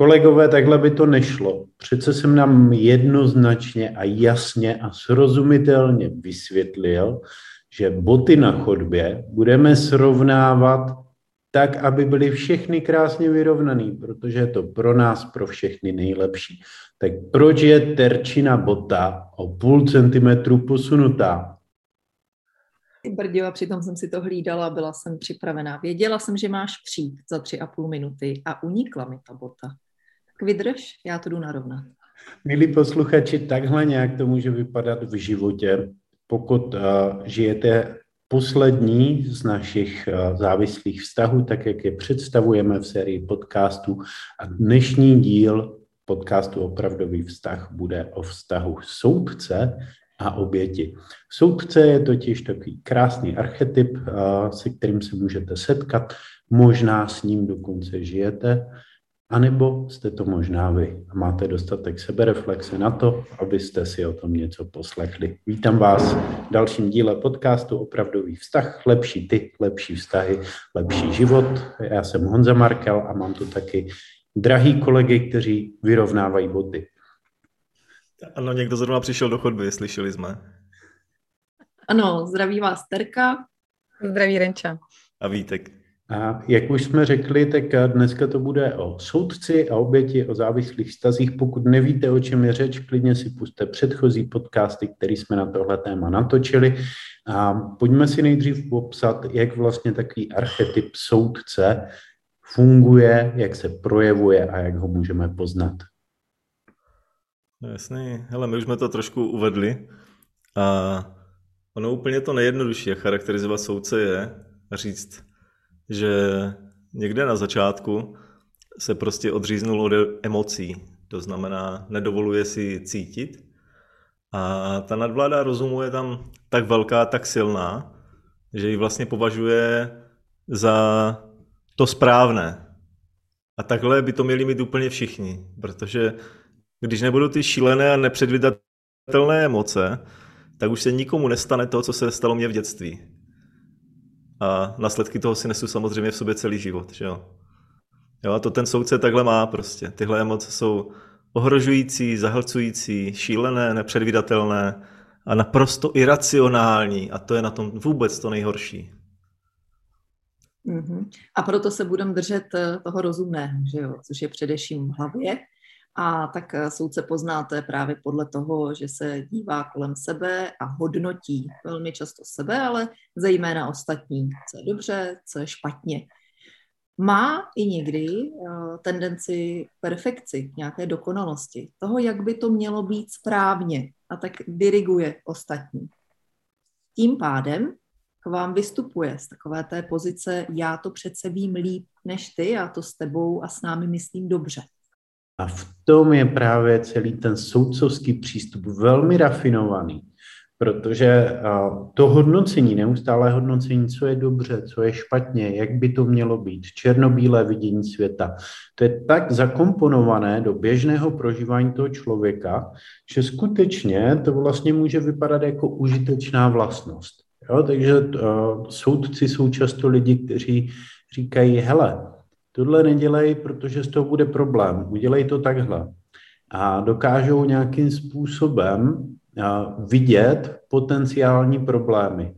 Kolegové, takhle by to nešlo. Přece jsem nám jednoznačně a jasně a srozumitelně vysvětlil, že boty na chodbě budeme srovnávat tak, aby byly všechny krásně vyrovnaný, protože je to pro nás, pro všechny nejlepší. Tak proč je terčina bota o půl centimetru posunutá? Brdio, a přitom jsem si to hlídala, byla jsem připravená. Věděla jsem, že máš přijít za tři a půl minuty a unikla mi ta bota. Vydrž, já to jdu narovnat. Milí posluchači, takhle nějak to může vypadat v životě, pokud uh, žijete poslední z našich uh, závislých vztahů, tak jak je představujeme v sérii podcastů. A dnešní díl podcastu Opravdový vztah bude o vztahu soudce a oběti. Soudce je totiž takový krásný archetyp, uh, se kterým se můžete setkat, možná s ním dokonce žijete, anebo jste to možná vy a máte dostatek sebereflexe na to, abyste si o tom něco poslechli. Vítám vás v dalším díle podcastu Opravdový vztah, lepší ty, lepší vztahy, lepší život. Já jsem Honza Markel a mám tu taky drahý kolegy, kteří vyrovnávají boty. Ano, někdo zrovna přišel do chodby, slyšeli jsme. Ano, zdraví vás Terka. Zdraví Renča. A Vítek. A jak už jsme řekli, tak dneska to bude o soudci a oběti, o závislých stazích. Pokud nevíte, o čem je řeč, klidně si puste předchozí podcasty, které jsme na tohle téma natočili. A pojďme si nejdřív popsat, jak vlastně takový archetyp soudce funguje, jak se projevuje a jak ho můžeme poznat. No jasný, hele, my už jsme to trošku uvedli a ono úplně to nejjednodušší, charakterizovat soudce je říct, že někde na začátku se prostě odříznul od emocí, to znamená, nedovoluje si cítit a ta nadvláda rozumu je tam tak velká, tak silná, že ji vlastně považuje za to správné. A takhle by to měli mít úplně všichni, protože když nebudou ty šílené a nepředvídatelné emoce, tak už se nikomu nestane to, co se stalo mě v dětství. A následky toho si nesu samozřejmě v sobě celý život, že jo. Jo, a to ten soudce takhle má prostě. Tyhle emoce jsou ohrožující, zahlcující, šílené, nepředvídatelné a naprosto iracionální. A to je na tom vůbec to nejhorší. Mm-hmm. A proto se budeme držet eh, toho rozumného, že jo? což je především v hlavě. A tak eh, soudce poznáte právě podle toho, že se dívá kolem sebe a hodnotí velmi často sebe, ale zejména ostatní, co je dobře, co je špatně. Má i někdy uh, tendenci perfekci, nějaké dokonalosti, toho, jak by to mělo být správně a tak diriguje ostatní. Tím pádem k vám vystupuje z takové té pozice já to přece vím líp než ty, já to s tebou a s námi myslím dobře. A v tom je právě celý ten soudcovský přístup velmi rafinovaný, protože to hodnocení, neustále hodnocení, co je dobře, co je špatně, jak by to mělo být, černobílé vidění světa, to je tak zakomponované do běžného prožívání toho člověka, že skutečně to vlastně může vypadat jako užitečná vlastnost. Jo, takže uh, soudci jsou často lidi, kteří říkají, hele, tohle nedělej, protože z toho bude problém, udělej to takhle. A dokážou nějakým způsobem vidět potenciální problémy,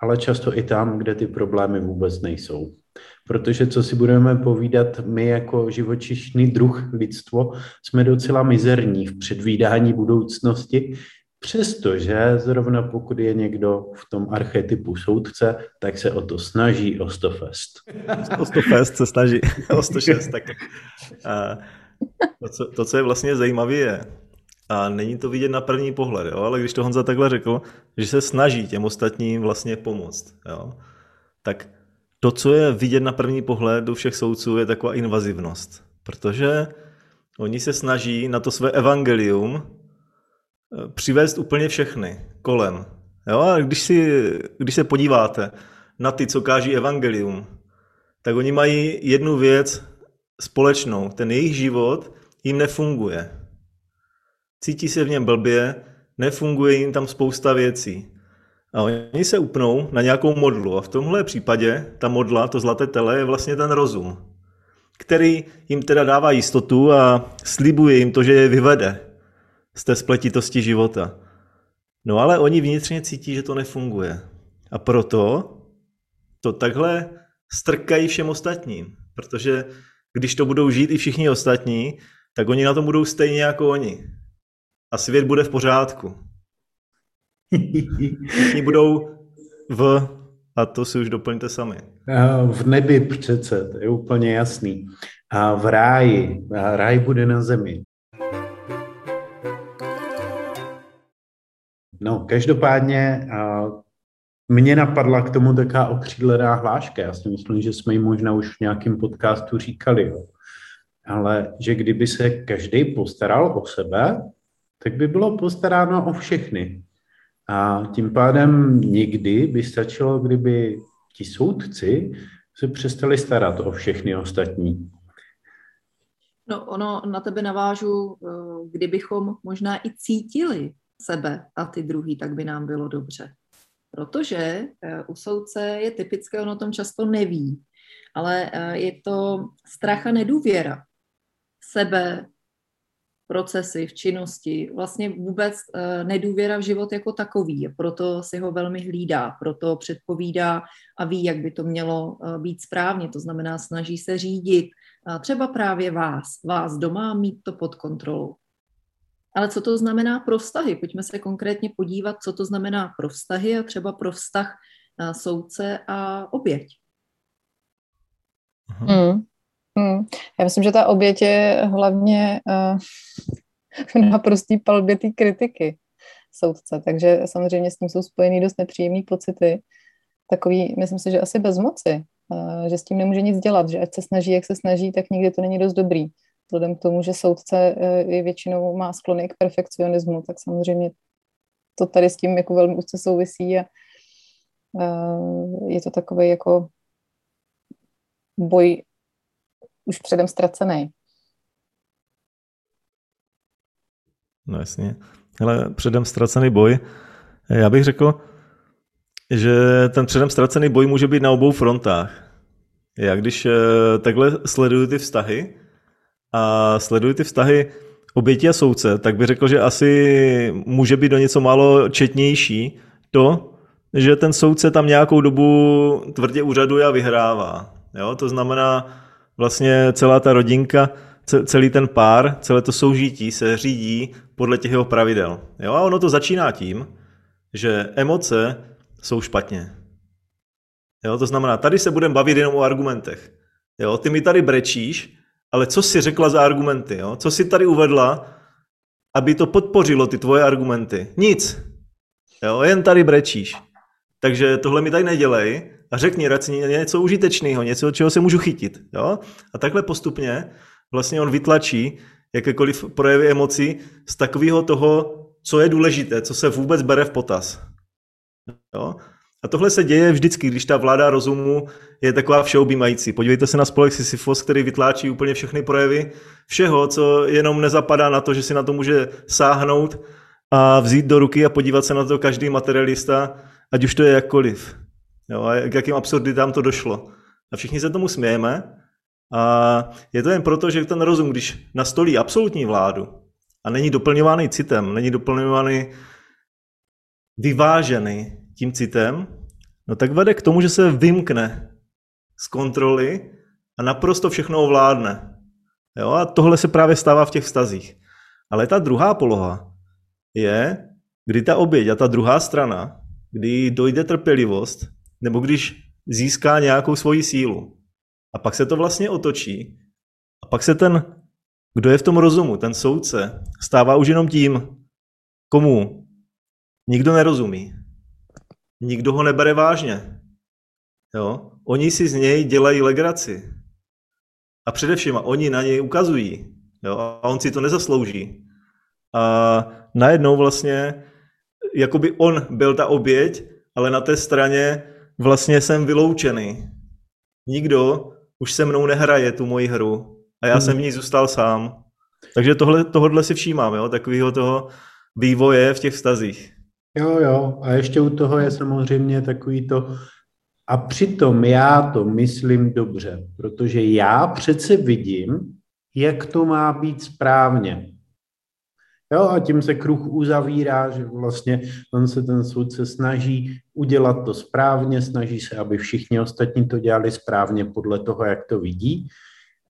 ale často i tam, kde ty problémy vůbec nejsou. Protože co si budeme povídat, my jako živočišný druh lidstvo jsme docela mizerní v předvídání budoucnosti, Přestože zrovna pokud je někdo v tom archetypu soudce, tak se o to snaží o 100 fest. O 100 fest se snaží, o 106 tak. A to, co, to, co je vlastně zajímavé je, a není to vidět na první pohled, jo? ale když to Honza takhle řekl, že se snaží těm ostatním vlastně pomoct, jo? tak to, co je vidět na první pohled u všech soudců, je taková invazivnost. Protože oni se snaží na to své evangelium přivést úplně všechny kolem. Jo? A když, si, když se podíváte na ty, co káží evangelium, tak oni mají jednu věc společnou. Ten jejich život jim nefunguje. Cítí se v něm blbě, nefunguje jim tam spousta věcí. A oni se upnou na nějakou modlu. A v tomhle případě ta modla, to zlaté tele, je vlastně ten rozum. který jim teda dává jistotu a slibuje jim to, že je vyvede z té spletitosti života. No ale oni vnitřně cítí, že to nefunguje. A proto to takhle strkají všem ostatním. Protože když to budou žít i všichni ostatní, tak oni na tom budou stejně jako oni. A svět bude v pořádku. Všichni budou v, a to si už doplňte sami. V nebi přece, to je úplně jasný. A v ráji, a ráj bude na zemi. No, každopádně mě napadla k tomu taková okřídlená hláška. Já si myslím, že jsme ji možná už v nějakém podcastu říkali. Jo. Ale že kdyby se každý postaral o sebe, tak by bylo postaráno o všechny. A tím pádem někdy by stačilo, kdyby ti soudci se přestali starat o všechny ostatní. No ono na tebe navážu, eh, kdybychom možná i cítili sebe a ty druhý, tak by nám bylo dobře. Protože eh, u soudce je typické, on o tom často neví, ale eh, je to strach a nedůvěra sebe, procesy, v činnosti, vlastně vůbec eh, nedůvěra v život jako takový. Proto si ho velmi hlídá, proto předpovídá a ví, jak by to mělo být správně. To znamená, snaží se řídit třeba právě vás, vás doma mít to pod kontrolou. Ale co to znamená pro vztahy? Pojďme se konkrétně podívat, co to znamená pro vztahy a třeba pro vztah soudce a oběť. Hmm. Hmm. Já myslím, že ta oběť je hlavně uh, na prostý palbě té kritiky soudce, takže samozřejmě s tím jsou spojený dost nepříjemné pocity. Takový, myslím si, že asi bez moci, uh, že s tím nemůže nic dělat, že ať se snaží, jak se snaží, tak nikdy to není dost dobrý vzhledem k tomu, že soudce eh, je většinou má sklony k perfekcionismu, tak samozřejmě to tady s tím jako velmi úzce souvisí a eh, je to takový jako boj už předem ztracený. No jasně. Ale předem ztracený boj, já bych řekl, že ten předem ztracený boj může být na obou frontách. Já když eh, takhle sleduju ty vztahy, a sleduji ty vztahy oběti a soudce, tak bych řekl, že asi může být do něco málo četnější to, že ten soudce tam nějakou dobu tvrdě úřaduje a vyhrává. Jo? To znamená, vlastně celá ta rodinka, celý ten pár, celé to soužití se řídí podle těch jeho pravidel. Jo? A ono to začíná tím, že emoce jsou špatně. Jo? To znamená, tady se budeme bavit jenom o argumentech. Jo? Ty mi tady brečíš, ale co si řekla za argumenty, jo? Co si tady uvedla, aby to podpořilo ty tvoje argumenty? Nic. Jo? Jen tady brečíš. Takže tohle mi tady nedělej a řekni radši něco užitečného, něco, čeho se můžu chytit. Jo? A takhle postupně vlastně on vytlačí jakékoliv projevy emocí z takového toho, co je důležité, co se vůbec bere v potaz. Jo? A tohle se děje vždycky, když ta vláda rozumu je taková všeobjímající. Podívejte se na spolek Sisyfos, který vytláčí úplně všechny projevy všeho, co jenom nezapadá na to, že si na to může sáhnout a vzít do ruky a podívat se na to každý materialista, ať už to je jakkoliv. Jo, a k jakým absurditám to došlo. A všichni se tomu smějeme. A je to jen proto, že ten rozum, když nastolí absolutní vládu a není doplňovaný citem, není doplňovaný vyvážený tím citem, no tak vede k tomu, že se vymkne z kontroly a naprosto všechno ovládne. Jo? A tohle se právě stává v těch vztazích. Ale ta druhá poloha je, kdy ta oběť a ta druhá strana, kdy dojde trpělivost, nebo když získá nějakou svoji sílu. A pak se to vlastně otočí. A pak se ten, kdo je v tom rozumu, ten soudce, stává už jenom tím, komu nikdo nerozumí nikdo ho nebere vážně. Jo? Oni si z něj dělají legraci. A především oni na něj ukazují. Jo? A on si to nezaslouží. A najednou vlastně, jakoby on byl ta oběť, ale na té straně vlastně jsem vyloučený. Nikdo už se mnou nehraje tu moji hru a já hmm. jsem v ní zůstal sám. Takže tohle, tohle si všímám, jo? takového toho vývoje v těch vztazích. Jo, jo. A ještě u toho je samozřejmě takový to, A přitom já to myslím dobře, protože já přece vidím, jak to má být správně. Jo, a tím se kruh uzavírá, že vlastně on se ten soudce snaží udělat to správně, snaží se, aby všichni ostatní to dělali správně podle toho, jak to vidí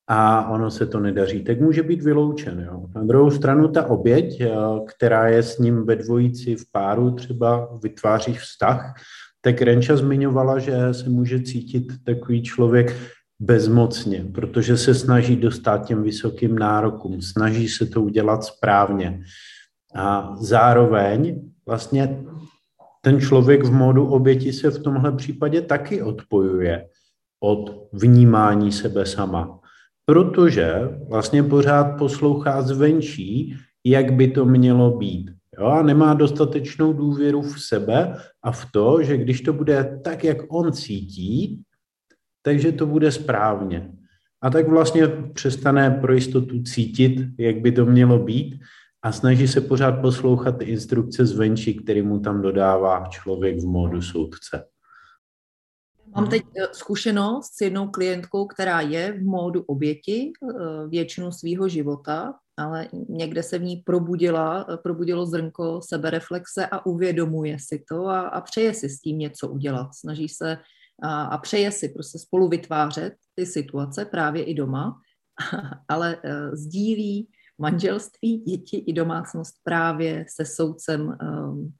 a ono se to nedaří, tak může být vyloučen. Jo. Na druhou stranu ta oběť, eh, která je s ním ve dvojici v páru, třeba vytváří vztah, tak Renča zmiňovala, že se může cítit takový člověk bezmocně, protože se snaží dostat těm vysokým nárokům, snaží se to udělat správně. A zároveň vlastně ten člověk v módu oběti se v tomhle případě taky odpojuje od vnímání sebe sama, protože vlastně pořád poslouchá zvenčí, jak by to mělo být. Jo, a nemá dostatečnou důvěru v sebe a v to, že když to bude tak, jak on cítí, takže to bude správně. A tak vlastně přestane pro jistotu cítit, jak by to mělo být a snaží se pořád poslouchat instrukce zvenčí, který mu tam dodává člověk v módu soudce. Mám teď eh, zkušenost s jednou klientkou, která je v módu oběti eh, většinu svého života, ale někde se v ní probudila, eh, probudilo zrnko sebereflexe a uvědomuje si to a, a přeje si s tím něco udělat. Snaží se a, a přeje si prostě spolu vytvářet ty situace právě i doma, ale sdílí manželství, děti i domácnost právě se soudcem um,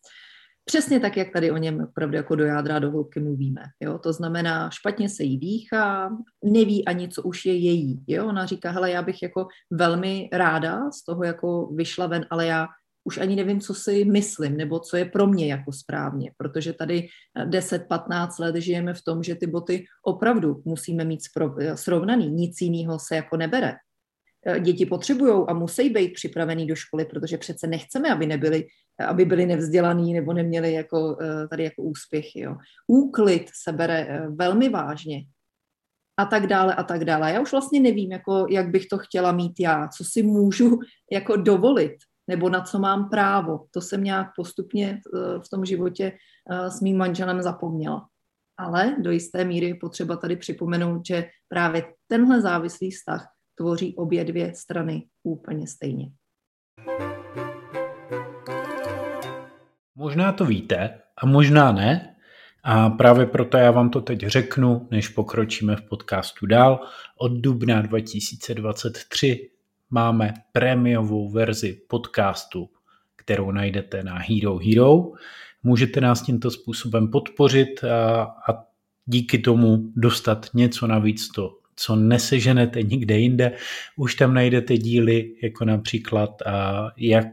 Přesně tak, jak tady o něm opravdu jako do jádra, do hloubky mluvíme. Jo? To znamená, špatně se jí dýchá, neví ani, co už je její. Jo? Ona říká, hele, já bych jako velmi ráda z toho jako vyšla ven, ale já už ani nevím, co si myslím, nebo co je pro mě jako správně, protože tady 10-15 let žijeme v tom, že ty boty opravdu musíme mít srovnaný, nic jiného se jako nebere. Eh, děti potřebují a musí být připravený do školy, protože přece nechceme, aby nebyli, aby byli nevzdělaní nebo neměli jako, eh, tady jako úspěch. Jo. Úklid se bere eh, velmi vážně a tak dále a tak dále. Já už vlastně nevím, jako, jak bych to chtěla mít já, co si můžu jako dovolit, nebo na co mám právo. To jsem nějak postupně v tom životě s mým manželem zapomněla. Ale do jisté míry je potřeba tady připomenout, že právě tenhle závislý vztah tvoří obě dvě strany úplně stejně. Možná to víte a možná ne. A právě proto já vám to teď řeknu, než pokročíme v podcastu dál. Od dubna 2023 máme prémiovou verzi podcastu, kterou najdete na Hero Hero. Můžete nás tímto způsobem podpořit a, a díky tomu dostat něco navíc to co neseženete nikde jinde. Už tam najdete díly, jako například jak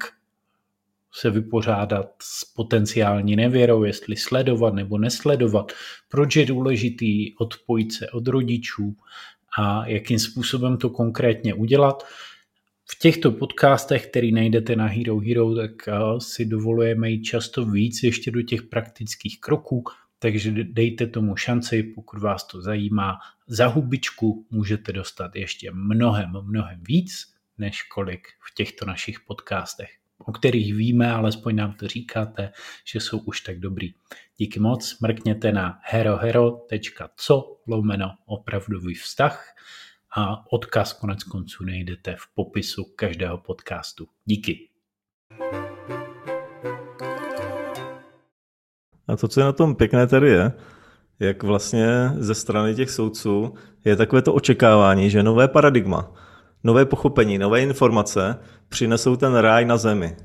se vypořádat s potenciální nevěrou, jestli sledovat nebo nesledovat, proč je důležitý odpojit se od rodičů a jakým způsobem to konkrétně udělat. V těchto podcastech, který najdete na Hero Hero, tak si dovolujeme jít často víc ještě do těch praktických kroků, takže dejte tomu šanci, pokud vás to zajímá. Za hubičku můžete dostat ještě mnohem, mnohem víc, než kolik v těchto našich podcastech, o kterých víme, alespoň nám to říkáte, že jsou už tak dobrý. Díky moc, mrkněte na herohero.co lomeno opravdový vztah a odkaz konec konců najdete v popisu každého podcastu. Díky. A to, co je na tom pěkné tady je, jak vlastně ze strany těch soudců je takové to očekávání, že nové paradigma, nové pochopení, nové informace přinesou ten ráj na zemi.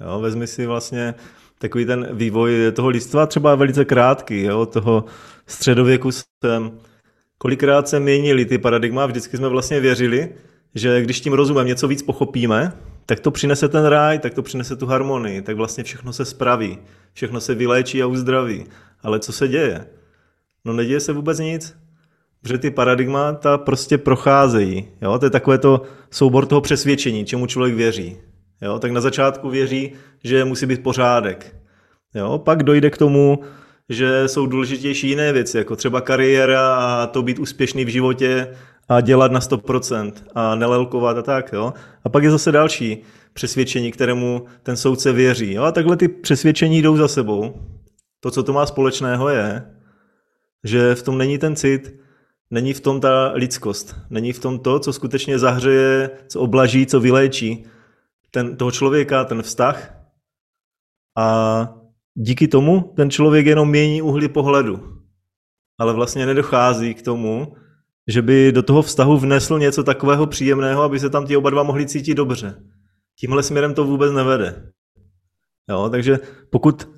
Jo, vezmi si vlastně takový ten vývoj toho lidstva třeba velice krátký, jo, toho středověku jsem kolikrát se měnili ty paradigma, vždycky jsme vlastně věřili, že když tím rozumem něco víc pochopíme, tak to přinese ten ráj, tak to přinese tu harmonii, tak vlastně všechno se spraví, všechno se vyléčí a uzdraví. Ale co se děje? No neděje se vůbec nic, protože ty paradigmata prostě procházejí. Jo? To je takové to soubor toho přesvědčení, čemu člověk věří. Jo? Tak na začátku věří, že musí být pořádek. Jo? Pak dojde k tomu, že jsou důležitější jiné věci, jako třeba kariéra a to být úspěšný v životě a dělat na 100% a nelelkovat a tak. Jo? A pak je zase další přesvědčení, kterému ten soudce věří. Jo? A takhle ty přesvědčení jdou za sebou. To, co to má společného, je, že v tom není ten cit, není v tom ta lidskost, není v tom to, co skutečně zahřeje, co oblaží, co vyléčí ten, toho člověka, ten vztah. A díky tomu ten člověk jenom mění uhly pohledu. Ale vlastně nedochází k tomu, že by do toho vztahu vnesl něco takového příjemného, aby se tam ti oba dva mohli cítit dobře. Tímhle směrem to vůbec nevede. Jo, takže pokud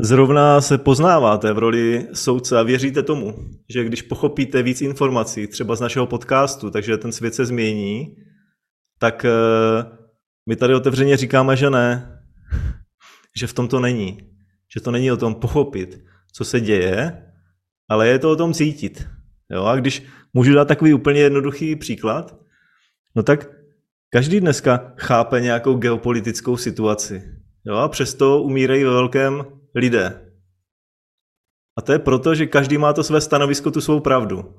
zrovna se poznáváte v roli soudce a věříte tomu, že když pochopíte víc informací, třeba z našeho podcastu, takže ten svět se změní, tak eh, my tady otevřeně říkáme, že ne, že v tom to není. Že to není o tom pochopit, co se děje, ale je to o tom cítit. Jo? A když můžu dát takový úplně jednoduchý příklad, no tak každý dneska chápe nějakou geopolitickou situaci. Jo? A přesto umírají ve velkém lidé. A to je proto, že každý má to své stanovisko, tu svou pravdu.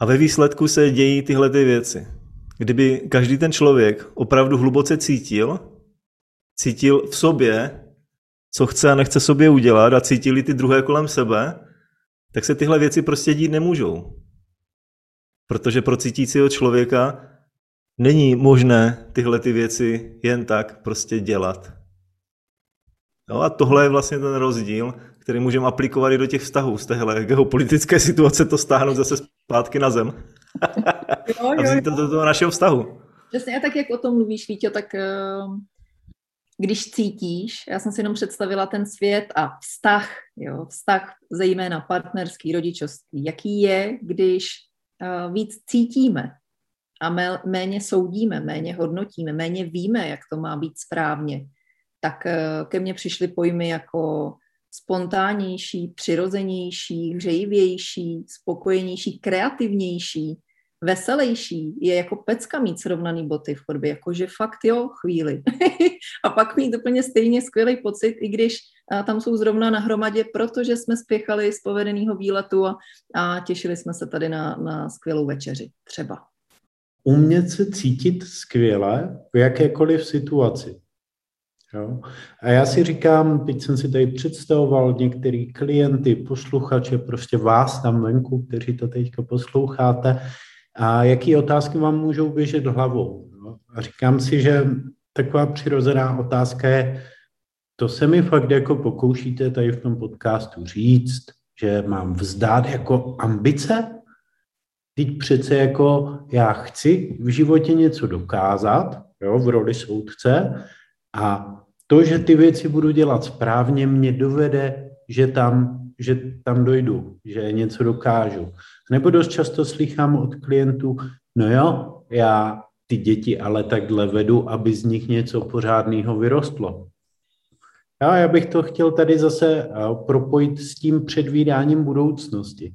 A ve výsledku se dějí tyhle ty věci. Kdyby každý ten člověk opravdu hluboce cítil, cítil v sobě, co chce a nechce sobě udělat a cítili ty druhé kolem sebe, tak se tyhle věci prostě dít nemůžou. Protože pro cítícího člověka není možné tyhle ty věci jen tak prostě dělat. No a tohle je vlastně ten rozdíl, který můžeme aplikovat i do těch vztahů z téhle geopolitické situace, to stáhnout zase zpátky na zem. Jo, jo, a vzít to do toho našeho vztahu. Přesně a tak, jak o tom mluvíš, Vítě, tak uh, když cítíš, já jsem si jenom představila ten svět a vztah, jo, vztah zejména partnerský, rodičovství, jaký je, když uh, víc cítíme a méně soudíme, méně hodnotíme, méně víme, jak to má být správně, tak eh, ke mně přišly pojmy jako spontánnější, přirozenější, hřejivější, spokojenější, kreativnější, veselější. Je jako pecka mít srovnaný boty v chodbě, jakože fakt jo, chvíli. a pak mít úplně stejně skvělý pocit, i když a, tam jsou zrovna na hromadě, protože jsme spěchali z povedeného výletu a, a těšili jsme se tady na, na skvělou večeři, třeba. Umět se cítit skvěle v jakékoliv situaci. Jo? A já si říkám, teď jsem si tady představoval některý klienty, posluchače, prostě vás tam venku, kteří to teďka posloucháte, a jaký otázky vám můžou běžet hlavou. Jo? A říkám si, že taková přirozená otázka je, to se mi fakt jako pokoušíte tady v tom podcastu říct, že mám vzdát jako ambice? Teď přece jako já chci v životě něco dokázat, jo, v roli soudce, a to, že ty věci budu dělat správně, mě dovede, že tam, že tam dojdu, že něco dokážu. Nebo dost často slychám od klientů, no jo, já ty děti ale takhle vedu, aby z nich něco pořádného vyrostlo. Já, já bych to chtěl tady zase eh, propojit s tím předvídáním budoucnosti.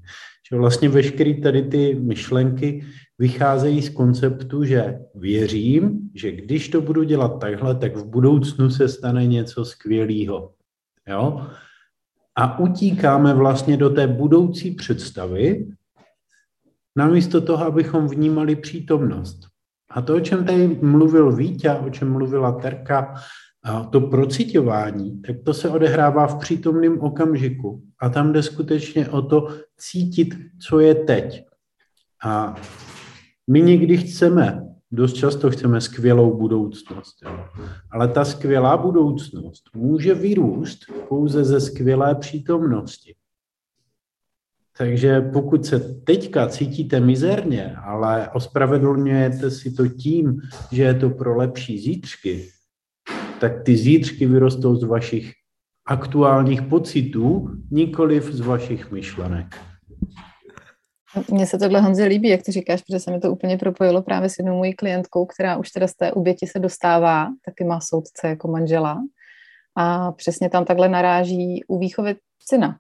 Že vlastně veškeré tady ty myšlenky vycházejí z konceptu, že věřím, že když to budu dělat takhle, tak v budoucnu se stane něco skvělého. Jo? A utíkáme vlastně do té budoucí představy, namísto toho, abychom vnímali přítomnost. A to, o čem tady mluvil Vítě, o čem mluvila Terka, a to procitování, tak to se odehrává v přítomném okamžiku. A tam jde skutečně o to cítit, co je teď. A my někdy chceme, dost často chceme skvělou budoucnost, jo. ale ta skvělá budoucnost může vyrůst pouze ze skvělé přítomnosti. Takže pokud se teďka cítíte mizerně, ale ospravedlňujete si to tím, že je to pro lepší zítřky, tak ty zítřky vyrostou z vašich aktuálních pocitů, nikoliv z vašich myšlenek. Mně se tohle Honzi líbí, jak ty říkáš, protože se mi to úplně propojilo právě s jednou mojí klientkou, která už teda z té oběti se dostává, taky má soudce jako manžela. A přesně tam takhle naráží u výchovy syna.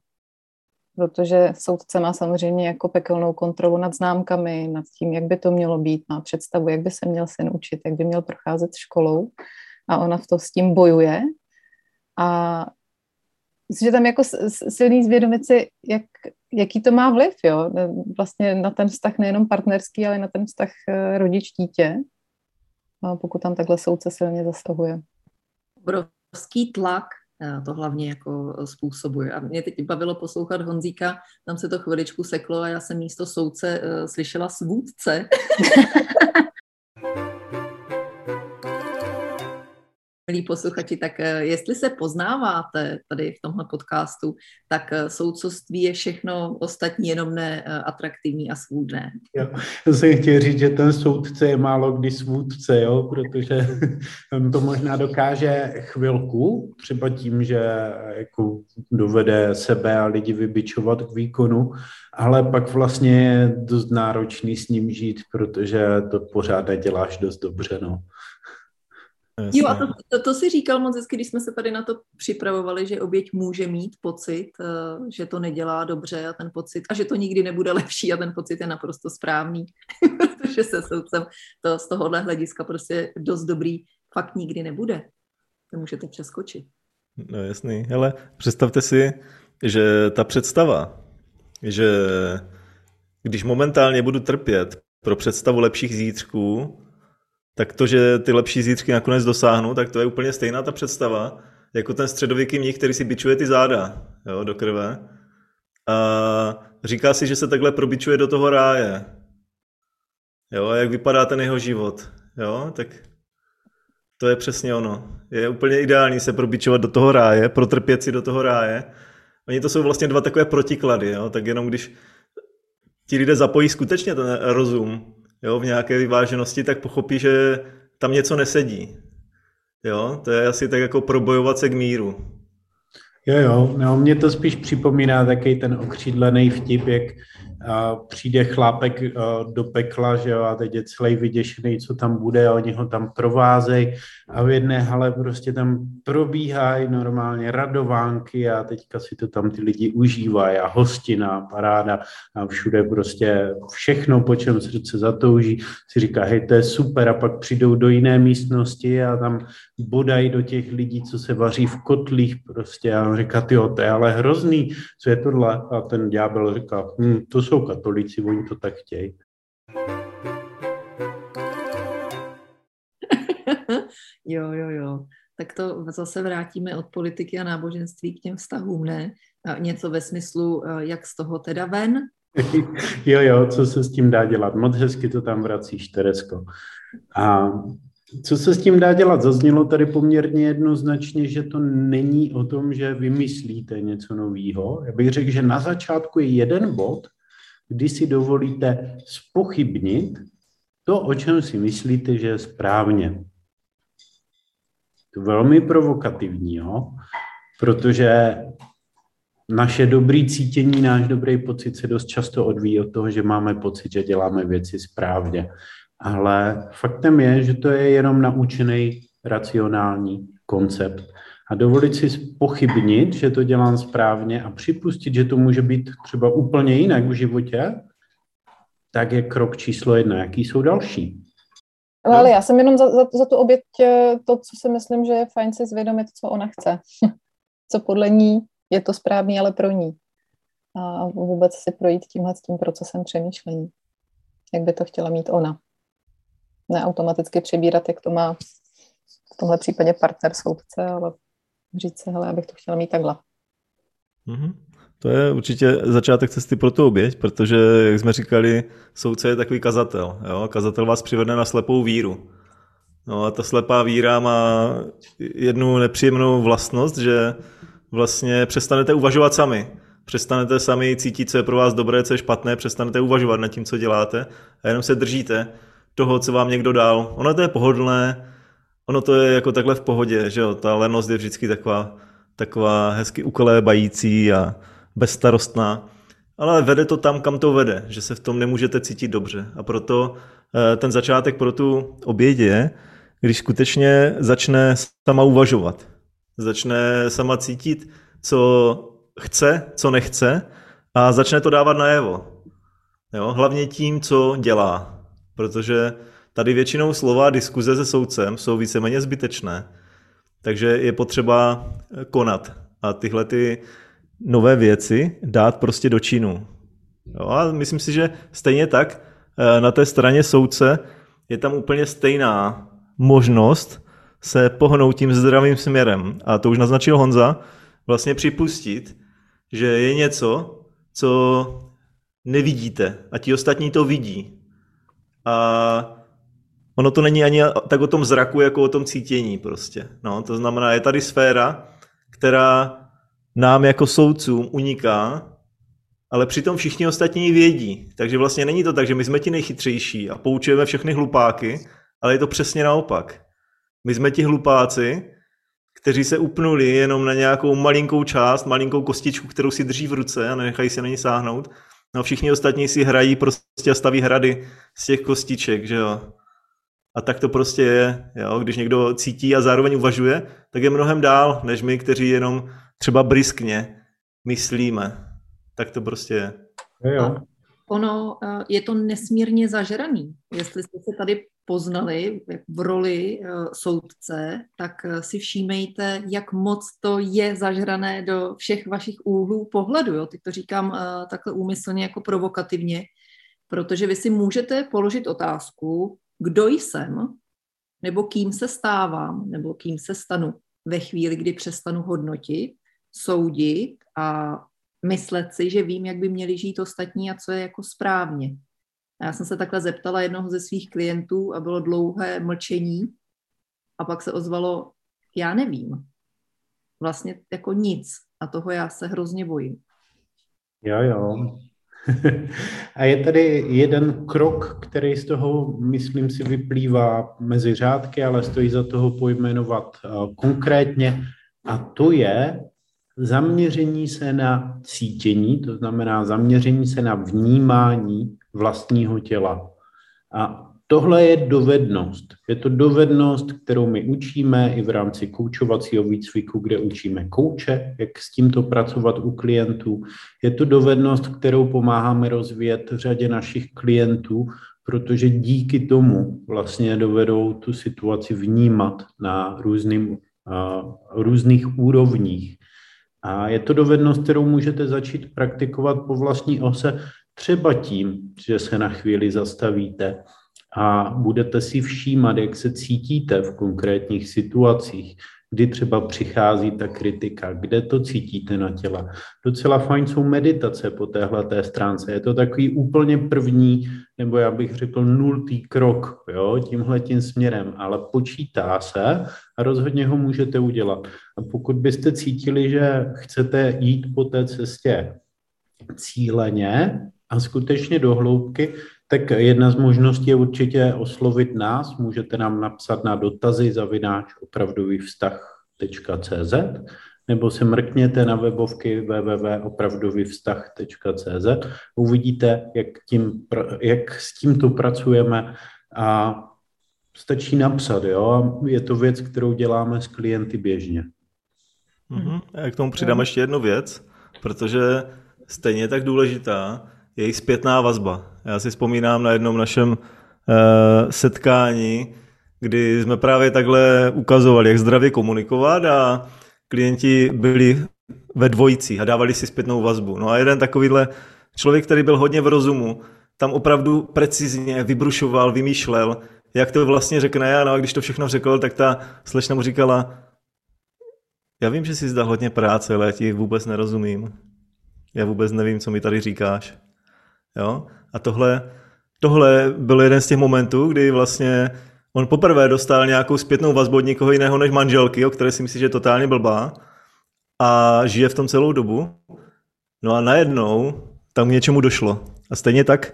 Protože soudce má samozřejmě jako pekelnou kontrolu nad známkami, nad tím, jak by to mělo být, má představu, jak by se měl syn učit, jak by měl procházet školou. A ona v to s tím bojuje. A myslím, že tam jako silný zvědomit si, jak, jaký to má vliv, jo, vlastně na ten vztah nejenom partnerský, ale na ten vztah eh, rodič-dítě, pokud tam takhle soudce silně zasahuje. Obrovský tlak to hlavně jako způsobuje. A mě teď bavilo poslouchat Honzíka, tam se to chviličku seklo a já jsem místo soudce uh, slyšela svůdce. milí posluchači, tak eh, jestli se poznáváte tady v tomhle podcastu, tak eh, soudcovství je všechno ostatní, jenom ne eh, a svůdné. Jo, to jsem chtěl říct, že ten soudce je málo kdy svůdce, jo, protože to možná dokáže chvilku, třeba tím, že jako dovede sebe a lidi vybičovat k výkonu, ale pak vlastně je dost náročný s ním žít, protože to pořád neděláš dost dobře, no. Jasně. Jo, a to, to, to si říkal moc hezky, když jsme se tady na to připravovali, že oběť může mít pocit, uh, že to nedělá dobře a ten pocit, a že to nikdy nebude lepší a ten pocit je naprosto správný, protože se soudcem to z tohohle hlediska prostě dost dobrý fakt nikdy nebude. To můžete přeskočit. No jasný, ale představte si, že ta představa, že když momentálně budu trpět pro představu lepších zítřků, tak to, že ty lepší zítřky nakonec dosáhnu, tak to je úplně stejná ta představa, jako ten středověký mních, který si bičuje ty záda jo, do krve. A říká si, že se takhle probičuje do toho ráje. Jo, a jak vypadá ten jeho život. Jo, tak to je přesně ono. Je úplně ideální se probičovat do toho ráje, protrpět si do toho ráje. Oni to jsou vlastně dva takové protiklady, jo? tak jenom když ti lidé zapojí skutečně ten rozum, jo, v nějaké vyváženosti, tak pochopí, že tam něco nesedí. Jo, to je asi tak jako probojovat se k míru. Jo, jo, no, mě to spíš připomíná taky ten okřídlený vtip, jak přijde chlápek do pekla, že jo, a teď je celý vyděšený, co tam bude a oni ho tam provázejí a v jedné hale prostě tam probíhají normálně radovánky a teďka si to tam ty lidi užívají a hostina, paráda a všude prostě všechno, po čem srdce zatouží, si říká, hej, to je super a pak přijdou do jiné místnosti a tam bodají do těch lidí, co se vaří v kotlích prostě a on říká, ty to je ale hrozný, co je tohle? A ten ďábel říká, hm, to jsou katolíci, oni to tak chtějí. jo, jo, jo. Tak to zase vrátíme od politiky a náboženství k těm vztahům, ne? Něco ve smyslu, eh, jak z toho teda ven? jo, jo, co se s tím dá dělat. Moc hezky to tam vracíš, Teresko. A co se s tím dá dělat? Zaznělo tady poměrně jednoznačně, že to není o tom, že vymyslíte něco nového. Já bych řekl, že na začátku je jeden bod, kdy si dovolíte spochybnit to, o čem si myslíte, že je správně. To velmi provokativní, jo? protože naše dobré cítění, náš dobrý pocit se dost často odvíjí od toho, že máme pocit, že děláme věci správně. Ale faktem je, že to je jenom naučený racionální koncept a dovolit si pochybnit, že to dělám správně a připustit, že to může být třeba úplně jinak v životě, tak je krok číslo jedna. Jaký jsou další? No, ale já jsem jenom za, za, za tu oběť eh, to, co si myslím, že je fajn si zvědomit, co ona chce. co podle ní je to správný, ale pro ní. A vůbec si projít tímhle s tím procesem přemýšlení. Jak by to chtěla mít ona. Ne automaticky přebírat, jak to má v tomhle případě partner soudce, ale říct se, hele, abych to chtěla mít takhle. Mm-hmm. To je určitě začátek cesty pro tu oběť, protože, jak jsme říkali, soudce je takový kazatel. Jo? Kazatel vás přivede na slepou víru. No a ta slepá víra má jednu nepříjemnou vlastnost, že vlastně přestanete uvažovat sami. Přestanete sami cítit, co je pro vás dobré, co je špatné, přestanete uvažovat nad tím, co děláte a jenom se držíte toho, co vám někdo dal. Ono to je pohodlné, ono to je jako takhle v pohodě, že jo, ta lenost je vždycky taková, taková hezky ukolébající a bezstarostná, ale vede to tam, kam to vede, že se v tom nemůžete cítit dobře. A proto eh, ten začátek pro tu obědě je, když skutečně začne sama uvažovat. Začne sama cítit, co chce, co nechce a začne to dávat najevo. Jo? Hlavně tím, co dělá. Protože tady většinou slova diskuze se soudcem jsou víceméně zbytečné. Takže je potřeba konat. A tyhle ty nové věci dát prostě do činu. Jo, a myslím si, že stejně tak eh, na té straně soudce je tam úplně stejná možnost se pohnout tím zdravým směrem. A to už naznačil Honza, vlastně připustit, že je něco, co nevidíte a ti ostatní to vidí. A ono to není ani tak o tom zraku, jako o tom cítění prostě. No, to znamená, je tady sféra, která nám jako soudcům uniká, ale přitom všichni ostatní vědí. Takže vlastně není to tak, že my jsme ti nejchytřejší a poučujeme všechny hlupáky, ale je to přesně naopak. My jsme ti hlupáci, kteří se upnuli jenom na nějakou malinkou část, malinkou kostičku, kterou si drží v ruce a nenechají se na ní sáhnout. No všichni ostatní si hrají prostě a staví hrady z těch kostiček, že jo. A tak to prostě je, jo. Když někdo cítí a zároveň uvažuje, tak je mnohem dál, než my, kteří jenom třeba briskně myslíme. Tak to prostě je. Jo. Ono eh, je to nesmírně zažraný. Jestli jste se tady poznali v roli eh, soudce, tak eh, si všímejte, jak moc to je zažrané do všech vašich úhlů pohledu. Jo? Teď to říkám takhle úmyslně jako provokativně, protože vy si můžete položit otázku, kdo jsem, nebo kým se stávám, nebo kým se stanu ve chvíli, kdy přestanu hodnotit, soudit a myslet si, že vím, jak by měli žít ostatní a co je jako správně. A já jsem se takhle zeptala jednoho ze svých klientů a bylo dlouhé mlčení a pak se ozvalo, já nevím. Vlastně jako nic a toho já se hrozně bojím. Jo, jo. a je tady jeden krok, který z toho, myslím si, vyplývá mezi řádky, ale stojí za toho pojmenovat uh, konkrétně, a to je zaměření se na cítění, to znamená zaměření se na vnímání vlastního těla. A tohle je dovednost. Je to dovednost, kterou my učíme i v rámci koučovacího výcviku, kde učíme kouče, jak s tímto pracovat u klientů. Je to dovednost, kterou pomáháme rozvíjet řadě našich klientů, protože díky tomu vlastně dovedou tu situaci vnímat na různým, různých úrovních. A je to dovednost, kterou můžete začít praktikovat po vlastní ose, třeba tím, že se na chvíli zastavíte a budete si všímat, jak se cítíte v konkrétních situacích, kdy třeba přichází ta kritika, kde to cítíte na těle. Docela fajn jsou meditace po téhle té stránce. Je to takový úplně první, nebo já bych řekl nultý krok, jo, tímhle tím směrem, ale počítá se a rozhodně ho můžete udělat. A pokud byste cítili, že chcete jít po té cestě cíleně a skutečně do hloubky, tak jedna z možností je určitě oslovit nás. Můžete nám napsat na dotazy zavináč opravdový vztah.cz nebo se mrkněte na webovky www.opravdovývztah.cz. Uvidíte, jak, tím, jak s tímto pracujeme a stačí napsat. Jo? Je to věc, kterou děláme s klienty běžně. Mm-hmm. Já k tomu přidám ještě jednu věc, protože stejně tak důležitá jejich zpětná vazba. Já si vzpomínám na jednom našem uh, setkání, kdy jsme právě takhle ukazovali, jak zdravě komunikovat a klienti byli ve dvojicích a dávali si zpětnou vazbu. No a jeden takovýhle člověk, který byl hodně v rozumu, tam opravdu precizně vybrušoval, vymýšlel, jak to vlastně řekne a no a když to všechno řekl, tak ta slečna mu říkala, já vím, že jsi zdal hodně práce, ale já ti vůbec nerozumím. Já vůbec nevím, co mi tady říkáš. Jo? A tohle, tohle byl jeden z těch momentů, kdy vlastně on poprvé dostal nějakou zpětnou vazbu od někoho jiného než manželky, o které si myslí, že je totálně blbá a žije v tom celou dobu. No a najednou tam k něčemu došlo. A stejně tak e,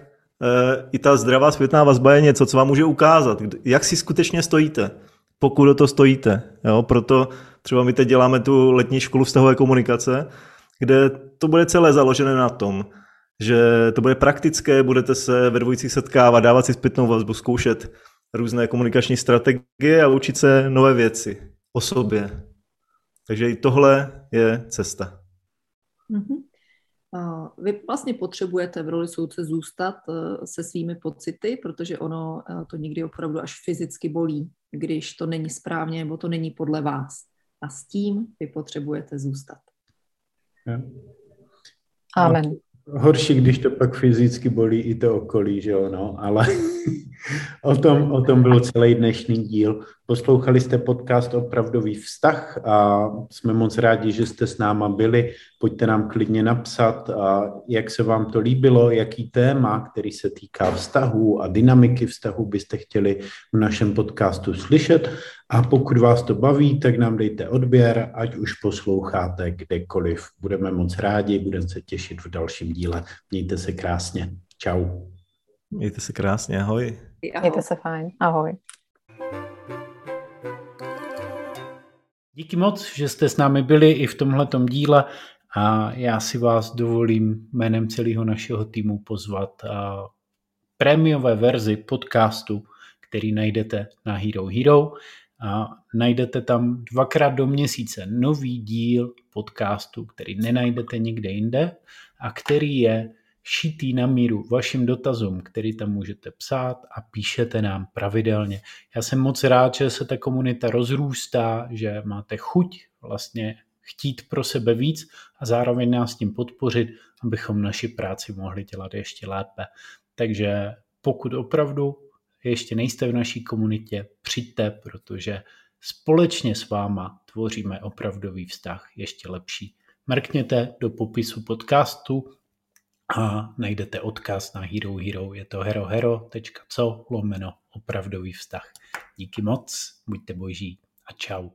i ta zdravá zpětná vazba je něco, co vám může ukázat, jak si skutečně stojíte, pokud o to stojíte. Jo? Proto třeba my teď děláme tu letní školu vztahové komunikace, kde to bude celé založené na tom, že to bude praktické, budete se ve dvojicích setkávat, dávat si zpětnou vazbu, zkoušet různé komunikační strategie a učit se nové věci o sobě. Takže i tohle je cesta. Mm-hmm. Vy vlastně potřebujete v roli soudce zůstat e, se svými pocity, protože ono e, to někdy opravdu až fyzicky bolí, když to není správně nebo to není podle vás. A s tím vy potřebujete zůstat. Amen horší, když to pak fyzicky bolí i to okolí, že jo, no, ale O tom, o tom byl celý dnešní díl. Poslouchali jste podcast Opravdový vztah a jsme moc rádi, že jste s náma byli. Pojďte nám klidně napsat, jak se vám to líbilo, jaký téma, který se týká vztahů a dynamiky vztahu byste chtěli v našem podcastu slyšet. A pokud vás to baví, tak nám dejte odběr, ať už posloucháte kdekoliv. Budeme moc rádi, budeme se těšit v dalším díle. Mějte se krásně. Čau. Mějte se krásně, ahoj. Mějte se fajn, ahoj. Díky moc, že jste s námi byli i v tomhletom díle a já si vás dovolím jménem celého našeho týmu pozvat a prémiové verzi podcastu, který najdete na Hero Hero. A najdete tam dvakrát do měsíce nový díl podcastu, který nenajdete nikde jinde a který je šitý na míru vašim dotazům, který tam můžete psát a píšete nám pravidelně. Já jsem moc rád, že se ta komunita rozrůstá, že máte chuť vlastně chtít pro sebe víc a zároveň nás tím podpořit, abychom naši práci mohli dělat ještě lépe. Takže pokud opravdu ještě nejste v naší komunitě, přijďte, protože společně s váma tvoříme opravdový vztah ještě lepší. Mrkněte do popisu podcastu a najdete odkaz na Hero Hero. Je to herohero.co lomeno opravdový vztah. Díky moc, buďte boží a čau.